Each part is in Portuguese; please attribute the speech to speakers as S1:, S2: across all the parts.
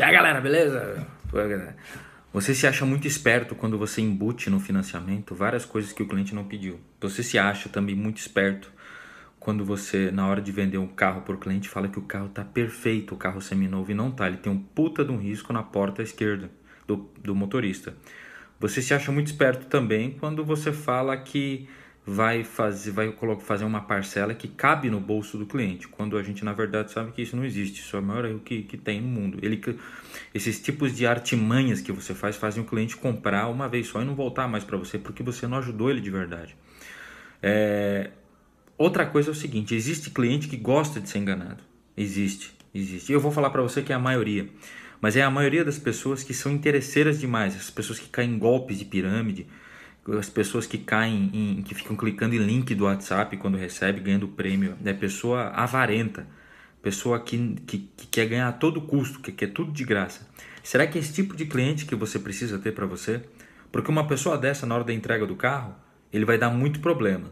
S1: E aí galera, beleza? Você se acha muito esperto quando você embute no financiamento várias coisas que o cliente não pediu. Você se acha também muito esperto quando você, na hora de vender um carro para o cliente, fala que o carro está perfeito, o carro seminovo, e não tá. Ele tem um puta de um risco na porta esquerda do, do motorista. Você se acha muito esperto também quando você fala que vai fazer, vai fazer uma parcela que cabe no bolso do cliente, quando a gente na verdade sabe que isso não existe, isso é o maior erro que, que tem no mundo. Ele, esses tipos de artimanhas que você faz fazem o cliente comprar uma vez só e não voltar mais para você porque você não ajudou ele de verdade. É, outra coisa é o seguinte: existe cliente que gosta de ser enganado, existe, existe. Eu vou falar para você que é a maioria. Mas é a maioria das pessoas que são interesseiras demais, as pessoas que caem em golpes de pirâmide, as pessoas que caem em, que ficam clicando em link do WhatsApp quando recebe, ganhando prêmio, é pessoa avarenta, pessoa que, que, que quer ganhar a todo custo, que quer tudo de graça. Será que é esse tipo de cliente que você precisa ter para você? Porque uma pessoa dessa, na hora da entrega do carro, ele vai dar muito problema.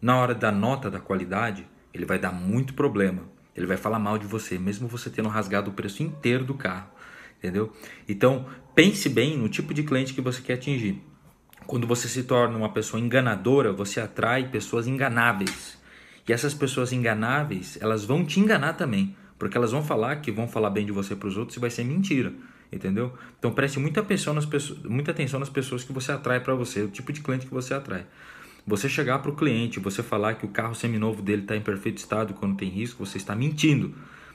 S1: Na hora da nota da qualidade, ele vai dar muito problema. Ele vai falar mal de você, mesmo você tendo rasgado o preço inteiro do carro. Entendeu? Então, pense bem no tipo de cliente que você quer atingir. Quando você se torna uma pessoa enganadora, você atrai pessoas enganáveis. E essas pessoas enganáveis, elas vão te enganar também, porque elas vão falar que vão falar bem de você para os outros e vai ser mentira, entendeu? Então preste muita atenção nas pessoas, muita atenção nas pessoas que você atrai para você, o tipo de cliente que você atrai. Você chegar para o cliente, você falar que o carro seminovo dele está em perfeito estado quando tem risco, você está mentindo,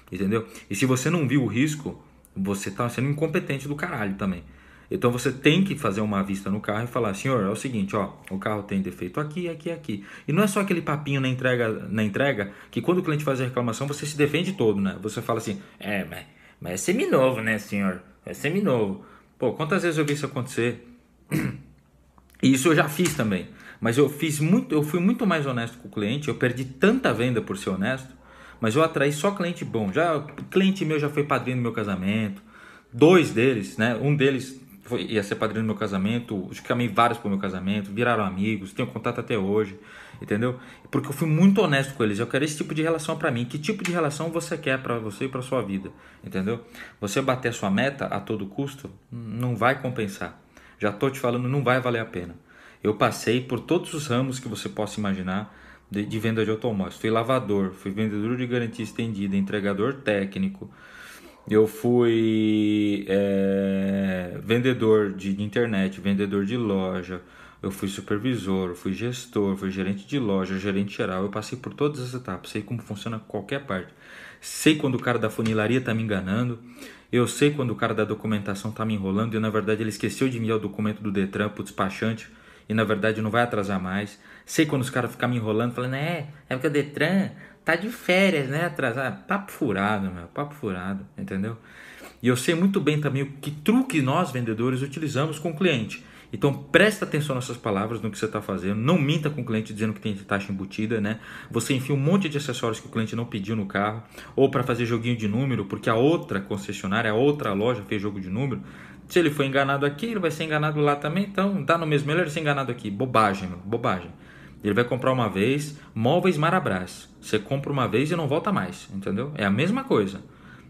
S1: entendeu? E se você não viu o risco, você está sendo incompetente do caralho também. Então você tem que fazer uma vista no carro e falar, senhor, é o seguinte, ó, o carro tem defeito aqui, aqui, aqui. E não é só aquele papinho na entrega, na entrega que quando o cliente faz a reclamação você se defende todo, né? Você fala assim, é, mas, mas é seminovo, né, senhor? É seminovo. Pô, quantas vezes eu vi isso acontecer? E isso eu já fiz também. Mas eu fiz muito, eu fui muito mais honesto com o cliente, eu perdi tanta venda por ser honesto, mas eu atraí só cliente bom. Já cliente meu já foi padrinho do meu casamento. Dois deles, né? Um deles foi, ia ser padrinho do meu casamento, chamei vários para o meu casamento, viraram amigos, tenho contato até hoje, entendeu? Porque eu fui muito honesto com eles, eu quero esse tipo de relação para mim. Que tipo de relação você quer para você e para sua vida, entendeu? Você bater sua meta a todo custo não vai compensar. Já tô te falando, não vai valer a pena. Eu passei por todos os ramos que você possa imaginar de, de venda de automóveis. Fui lavador, fui vendedor de garantia estendida, entregador técnico, eu fui é, vendedor de internet, vendedor de loja, eu fui supervisor, fui gestor, fui gerente de loja, gerente geral. Eu passei por todas as etapas, sei como funciona qualquer parte. Sei quando o cara da funilaria está me enganando, eu sei quando o cara da documentação está me enrolando e na verdade ele esqueceu de enviar o documento do Detran para o despachante e na verdade não vai atrasar mais. Sei quando os caras ficam me enrolando, falando, é, é porque o Detran tá de férias, né? Atrasado. Papo furado, meu. Papo furado, entendeu? E eu sei muito bem também o que truque nós vendedores utilizamos com o cliente. Então presta atenção nessas palavras, no que você está fazendo. Não minta com o cliente dizendo que tem taxa embutida, né? Você enfia um monte de acessórios que o cliente não pediu no carro, ou para fazer joguinho de número, porque a outra concessionária, a outra loja fez jogo de número. Se ele foi enganado aqui, ele vai ser enganado lá também. Então dá no mesmo, ele ser enganado aqui. Bobagem, meu. bobagem. Ele vai comprar uma vez, móveis Marabras. Você compra uma vez e não volta mais, entendeu? É a mesma coisa.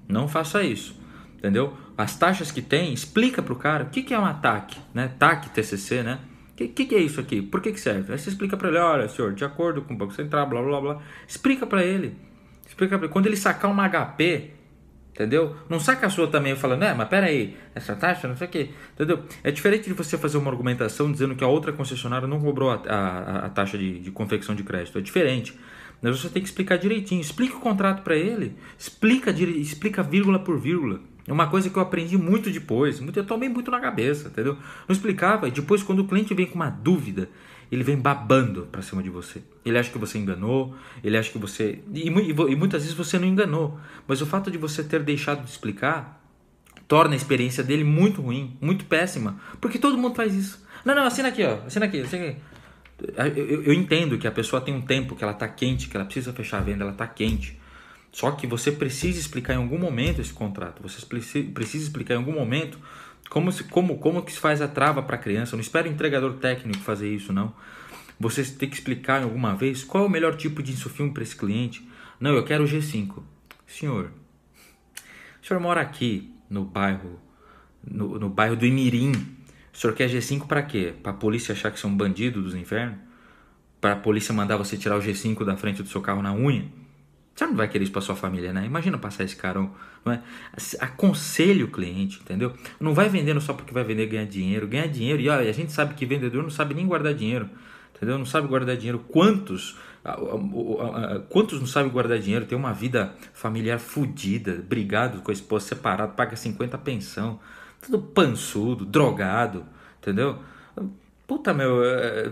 S1: Não faça isso, entendeu? As taxas que tem, explica para o cara o que, que é um ataque, né? TAC, TCC, né? O que, que, que, é isso aqui? Por que, que serve? Aí você explica para ele, olha, senhor, de acordo com o Banco Central, blá, blá, blá. Explica para ele. Explica para ele. Quando ele sacar uma HP, Entendeu? Não saca a sua também falando, é, mas peraí, essa taxa, não sei o quê. Entendeu? É diferente de você fazer uma argumentação dizendo que a outra concessionária não cobrou a, a, a taxa de, de confecção de crédito. É diferente. Mas você tem que explicar direitinho. Explica o contrato para ele. Explica, explica vírgula por vírgula. É uma coisa que eu aprendi muito depois. Muito, eu tomei muito na cabeça, entendeu? Não explicava. E depois, quando o cliente vem com uma dúvida, ele vem babando para cima de você. Ele acha que você enganou, ele acha que você. E, e, muitas vezes você não enganou. Mas o fato de você ter deixado de explicar torna a experiência dele muito ruim, muito péssima. Porque todo mundo faz isso. Não, não, assina aqui, ó. Assina aqui, assina aqui. Eu, eu entendo que a pessoa tem um tempo que ela está quente, que ela precisa fechar a venda, ela está quente. Só que você precisa explicar em algum momento esse contrato. Você precisa explicar em algum momento como, se, como, como que se faz a trava para a criança. Não espera o entregador técnico fazer isso, não. Você tem que explicar alguma vez qual é o melhor tipo de insufilme para esse cliente. Não, eu quero o G5. Senhor, o senhor mora aqui, no bairro no, no bairro do Imirim. O senhor quer G5 para quê? Para a polícia achar que você é um bandido dos infernos? Para a polícia mandar você tirar o G5 da frente do seu carro na unha? Você não vai querer isso para sua família, né? Imagina passar esse carão, não é? Aconselho o cliente, entendeu? Não vai vendendo só porque vai vender ganhar dinheiro. Ganhar dinheiro, e olha, a gente sabe que vendedor não sabe nem guardar dinheiro, entendeu? Não sabe guardar dinheiro. Quantos, quantos não sabem guardar dinheiro? Tem uma vida familiar fodida, brigado com a esposa, separado, paga 50 pensão, tudo pançudo, drogado, entendeu? Puta, meu, é,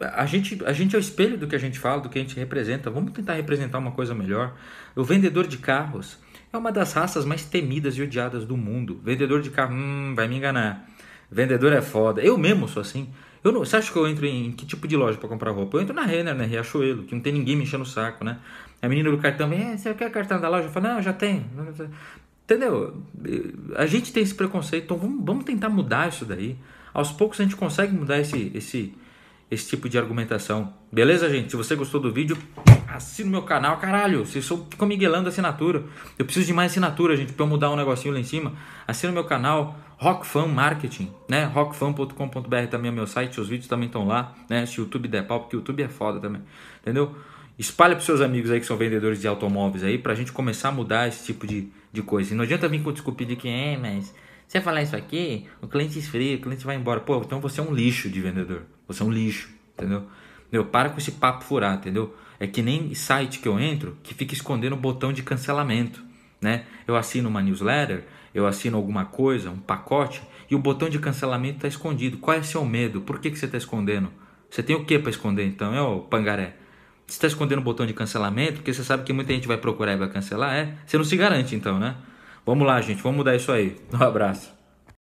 S1: a gente, a gente é o espelho do que a gente fala, do que a gente representa. Vamos tentar representar uma coisa melhor. O vendedor de carros é uma das raças mais temidas e odiadas do mundo. Vendedor de carro, hum, vai me enganar. Vendedor é foda. Eu mesmo sou assim. Eu não, você acha que eu entro em, que tipo de loja para comprar roupa? Eu entro na Renner, né? Riachuelo, que não tem ninguém me enchendo o saco, né? A menina do cartão, é, você quer cartão da loja? Eu falo, não, já tenho. Entendeu? A gente tem esse preconceito, então vamos, vamos tentar mudar isso daí. Aos poucos a gente consegue mudar esse, esse, esse tipo de argumentação. Beleza, gente? Se você gostou do vídeo, assina o meu canal. Caralho, vocês ficam miguelando assinatura. Eu preciso de mais assinatura, gente, para eu mudar um negocinho lá em cima. Assina o meu canal, Rockfan Marketing, né? rockfan.com.br também é meu site, os vídeos também estão lá, né? Se o YouTube der pau, porque o YouTube é foda também, entendeu? Espalha para seus amigos aí que são vendedores de automóveis aí, pra gente começar a mudar esse tipo de, de coisa. E não adianta vir com desculpa de que é, mas você falar isso aqui, o cliente esfria, o cliente vai embora. Pô, então você é um lixo de vendedor. Você é um lixo, entendeu? Meu, para com esse papo furar, entendeu? É que nem site que eu entro que fica escondendo o botão de cancelamento, né? Eu assino uma newsletter, eu assino alguma coisa, um pacote, e o botão de cancelamento está escondido. Qual é seu medo? Por que, que você está escondendo? Você tem o que para esconder então? É o pangaré. Você está escondendo o botão de cancelamento porque você sabe que muita gente vai procurar e vai cancelar? É? Você não se garante então, né? Vamos lá, gente, vamos mudar isso aí. Um abraço.